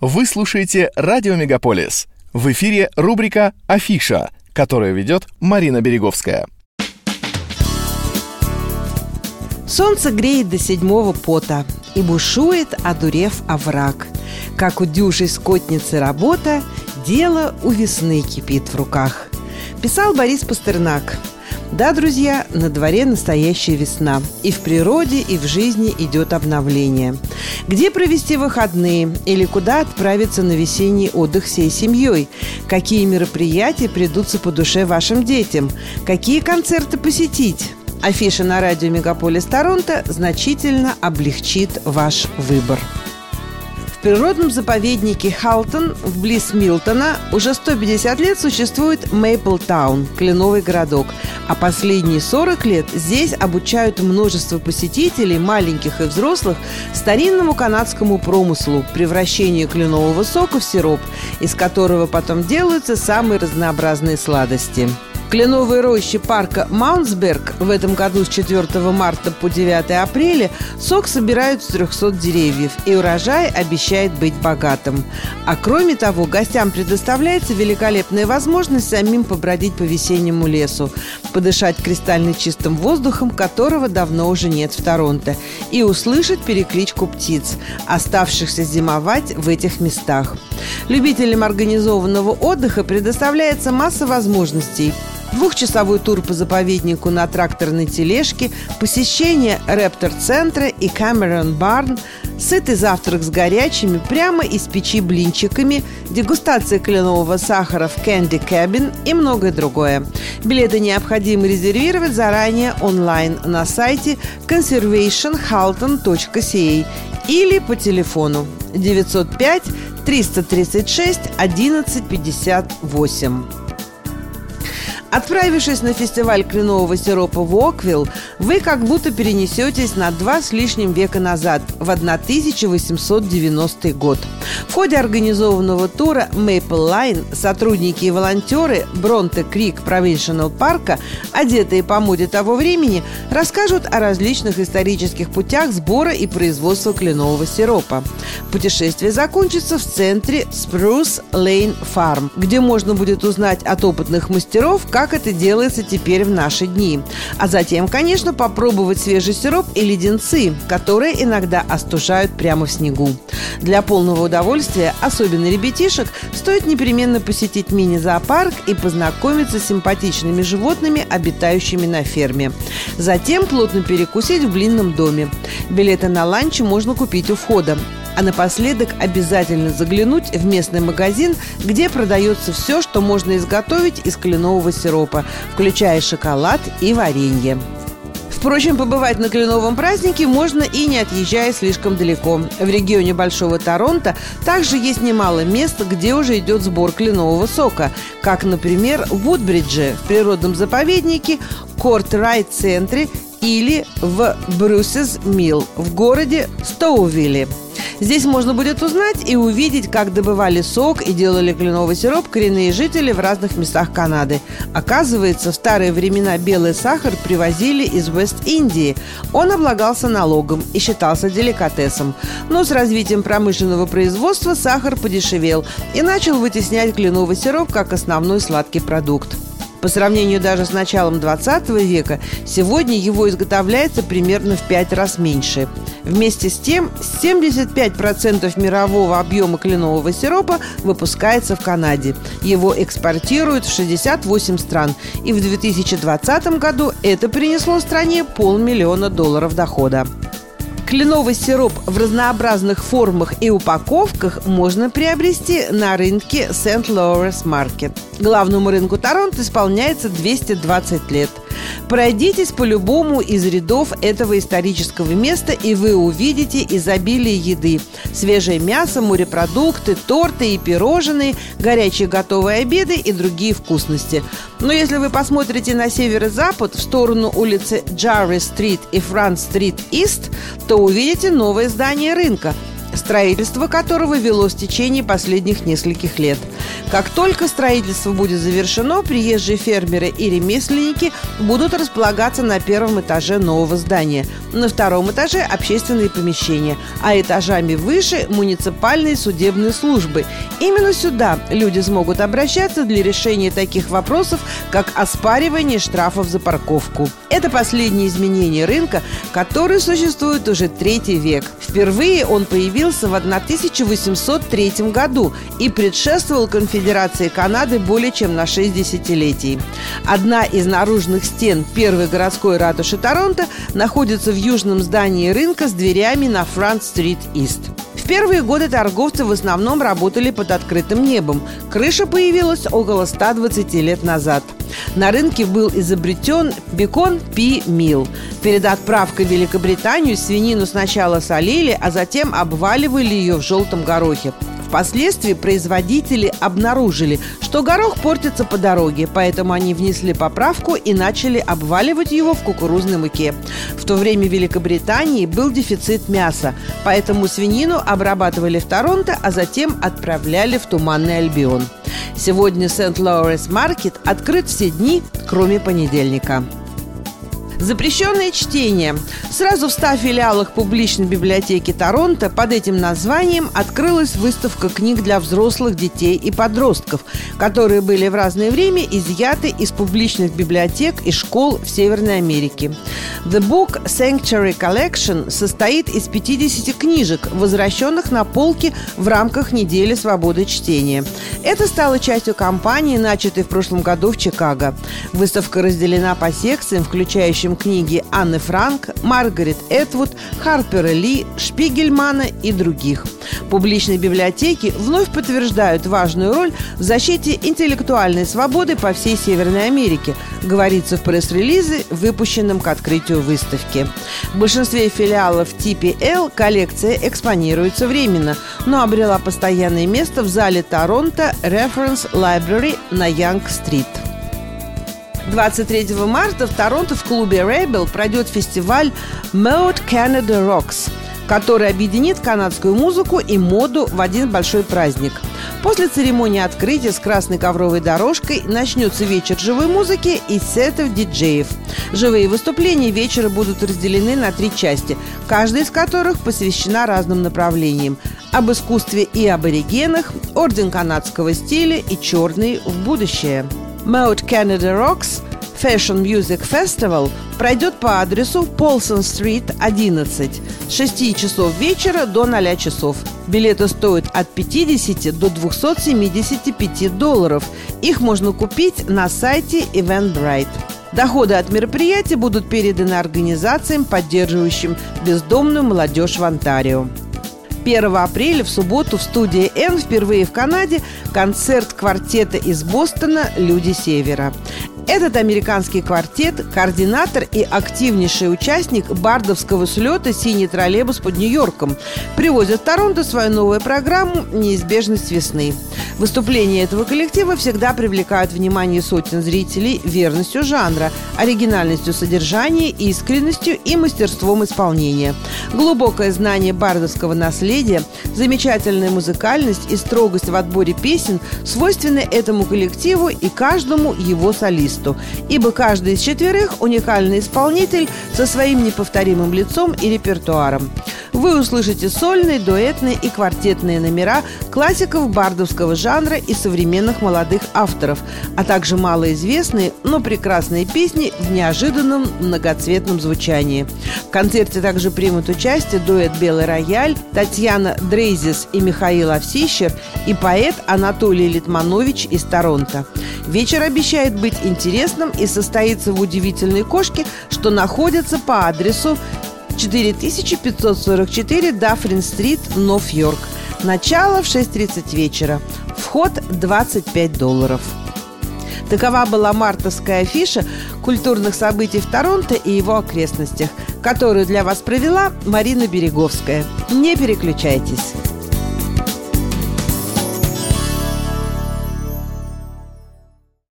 Вы слушаете «Радио Мегаполис». В эфире рубрика «Афиша», которую ведет Марина Береговская. Солнце греет до седьмого пота И бушует, одурев овраг Как у дюжей скотницы работа Дело у весны кипит в руках Писал Борис Пастернак да, друзья, на дворе настоящая весна. И в природе, и в жизни идет обновление. Где провести выходные или куда отправиться на весенний отдых всей семьей? Какие мероприятия придутся по душе вашим детям? Какие концерты посетить? Афиша на радио «Мегаполис Торонто» значительно облегчит ваш выбор. В природном заповеднике Халтон вблиз Милтона уже 150 лет существует Мейпл Таун – кленовый городок, а последние 40 лет здесь обучают множество посетителей, маленьких и взрослых, старинному канадскому промыслу – превращению кленового сока в сироп, из которого потом делаются самые разнообразные сладости – кленовой рощи парка Маунсберг в этом году с 4 марта по 9 апреля сок собирают с 300 деревьев, и урожай обещает быть богатым. А кроме того, гостям предоставляется великолепная возможность самим побродить по весеннему лесу, подышать кристально чистым воздухом, которого давно уже нет в Торонто, и услышать перекличку птиц, оставшихся зимовать в этих местах. Любителям организованного отдыха предоставляется масса возможностей – двухчасовой тур по заповеднику на тракторной тележке, посещение Рептор-центра и Камерон Барн, сытый завтрак с горячими прямо из печи блинчиками, дегустация кленового сахара в Candy Cabin и многое другое. Билеты необходимо резервировать заранее онлайн на сайте conservationhalton.ca или по телефону 905 336 1158. Отправившись на фестиваль кленового сиропа в Оквилл, вы как будто перенесетесь на два с лишним века назад, в 1890 год. В ходе организованного тура Maple Line сотрудники и волонтеры Бронте Крик Провиншнл парка, одетые по моде того времени, расскажут о различных исторических путях сбора и производства кленового сиропа. Путешествие закончится в центре Spruce Lane Farm, где можно будет узнать от опытных мастеров, как как это делается теперь в наши дни. А затем, конечно, попробовать свежий сироп и леденцы, которые иногда остужают прямо в снегу. Для полного удовольствия, особенно ребятишек, стоит непременно посетить мини-зоопарк и познакомиться с симпатичными животными, обитающими на ферме. Затем плотно перекусить в блинном доме. Билеты на ланч можно купить у входа. А напоследок обязательно заглянуть в местный магазин, где продается все, что можно изготовить из кленового сиропа, включая шоколад и варенье. Впрочем, побывать на кленовом празднике можно и не отъезжая слишком далеко. В регионе Большого Торонто также есть немало мест, где уже идет сбор кленового сока, как, например, в Вудбридже, в природном заповеднике, Корт-Райт-центре или в Брюсес Милл в городе Стоувилле. Здесь можно будет узнать и увидеть, как добывали сок и делали кленовый сироп коренные жители в разных местах Канады. Оказывается, в старые времена белый сахар привозили из Вест-Индии. Он облагался налогом и считался деликатесом. Но с развитием промышленного производства сахар подешевел и начал вытеснять кленовый сироп как основной сладкий продукт. По сравнению даже с началом 20 века, сегодня его изготовляется примерно в 5 раз меньше. Вместе с тем, 75% мирового объема кленового сиропа выпускается в Канаде. Его экспортируют в 68 стран. И в 2020 году это принесло стране полмиллиона долларов дохода. Кленовый сироп в разнообразных формах и упаковках можно приобрести на рынке Сент-Лоуренс Маркет. Главному рынку Торонто исполняется 220 лет. Пройдитесь по любому из рядов этого исторического места, и вы увидите изобилие еды. Свежее мясо, морепродукты, торты и пирожные, горячие готовые обеды и другие вкусности. Но если вы посмотрите на северо-запад, в сторону улицы Джарри-стрит и Франц-стрит-ист, то увидите новое здание рынка – строительство которого велось в течение последних нескольких лет. Как только строительство будет завершено, приезжие фермеры и ремесленники будут располагаться на первом этаже нового здания. На втором этаже – общественные помещения, а этажами выше – муниципальные судебные службы. Именно сюда люди смогут обращаться для решения таких вопросов, как оспаривание штрафов за парковку. Это последнее изменение рынка, который существует уже третий век. Впервые он появился в 1803 году и предшествовал конфедерации Канады более чем на 6 десятилетий. Одна из наружных стен первой городской ратуши Торонто находится в южном здании рынка с дверями на Франт-стрит Ист. В первые годы торговцы в основном работали под открытым небом. Крыша появилась около 120 лет назад – на рынке был изобретен бекон Пи Мил. Перед отправкой в Великобританию свинину сначала солили, а затем обваливали ее в желтом горохе. Впоследствии производители обнаружили, что горох портится по дороге, поэтому они внесли поправку и начали обваливать его в кукурузной муке. В то время в Великобритании был дефицит мяса, поэтому свинину обрабатывали в Торонто, а затем отправляли в Туманный Альбион. Сегодня Сент-Лоуренс Маркет открыт все дни, кроме понедельника. Запрещенное чтение. Сразу в 100 филиалах публичной библиотеки Торонто под этим названием открылась выставка книг для взрослых, детей и подростков, которые были в разное время изъяты из публичных библиотек и школ в Северной Америке. The Book Sanctuary Collection состоит из 50 книжек, возвращенных на полки в рамках недели свободы чтения. Это стало частью кампании, начатой в прошлом году в Чикаго. Выставка разделена по секциям, включающим общем книги Анны Франк, Маргарет Этвуд, Харпера Ли, Шпигельмана и других. Публичные библиотеки вновь подтверждают важную роль в защите интеллектуальной свободы по всей Северной Америке, говорится в пресс-релизе, выпущенном к открытию выставки. В большинстве филиалов TPL коллекция экспонируется временно, но обрела постоянное место в зале Торонто Reference Library на Янг-стрит. 23 марта в Торонто в клубе Rebel пройдет фестиваль Mode Canada Rocks, который объединит канадскую музыку и моду в один большой праздник. После церемонии открытия с красной ковровой дорожкой начнется вечер живой музыки и сетов диджеев. Живые выступления вечера будут разделены на три части, каждая из которых посвящена разным направлениям – об искусстве и аборигенах, орден канадского стиля и черный в будущее. Mode Canada Rocks Fashion Music Festival пройдет по адресу Полсон-стрит, 11, с 6 часов вечера до 0 часов. Билеты стоят от 50 до 275 долларов. Их можно купить на сайте Eventbrite. Доходы от мероприятия будут переданы организациям, поддерживающим бездомную молодежь в Онтарио. 1 апреля в субботу в студии «Н» впервые в Канаде концерт квартета из Бостона «Люди Севера». Этот американский квартет – координатор и активнейший участник бардовского слета «Синий троллейбус» под Нью-Йорком. Привозят в Торонто свою новую программу «Неизбежность весны». Выступления этого коллектива всегда привлекают внимание сотен зрителей верностью жанра, оригинальностью содержания, искренностью и мастерством исполнения. Глубокое знание бардовского наследия, замечательная музыкальность и строгость в отборе песен свойственны этому коллективу и каждому его солисту артисту, ибо каждый из четверых уникальный исполнитель со своим неповторимым лицом и репертуаром. Вы услышите сольные, дуэтные и квартетные номера классиков бардовского жанра и современных молодых авторов, а также малоизвестные, но прекрасные песни в неожиданном многоцветном звучании. В концерте также примут участие дуэт «Белый рояль», Татьяна Дрейзис и Михаил Овсищер и поэт Анатолий Литманович из Торонто. Вечер обещает быть интересным и состоится в удивительной кошке, что находится по адресу 4544 Дафрин-стрит, Нов-Йорк. Начало в 6.30 вечера. Вход 25 долларов. Такова была мартовская афиша культурных событий в Торонто и его окрестностях, которую для вас провела Марина Береговская. Не переключайтесь.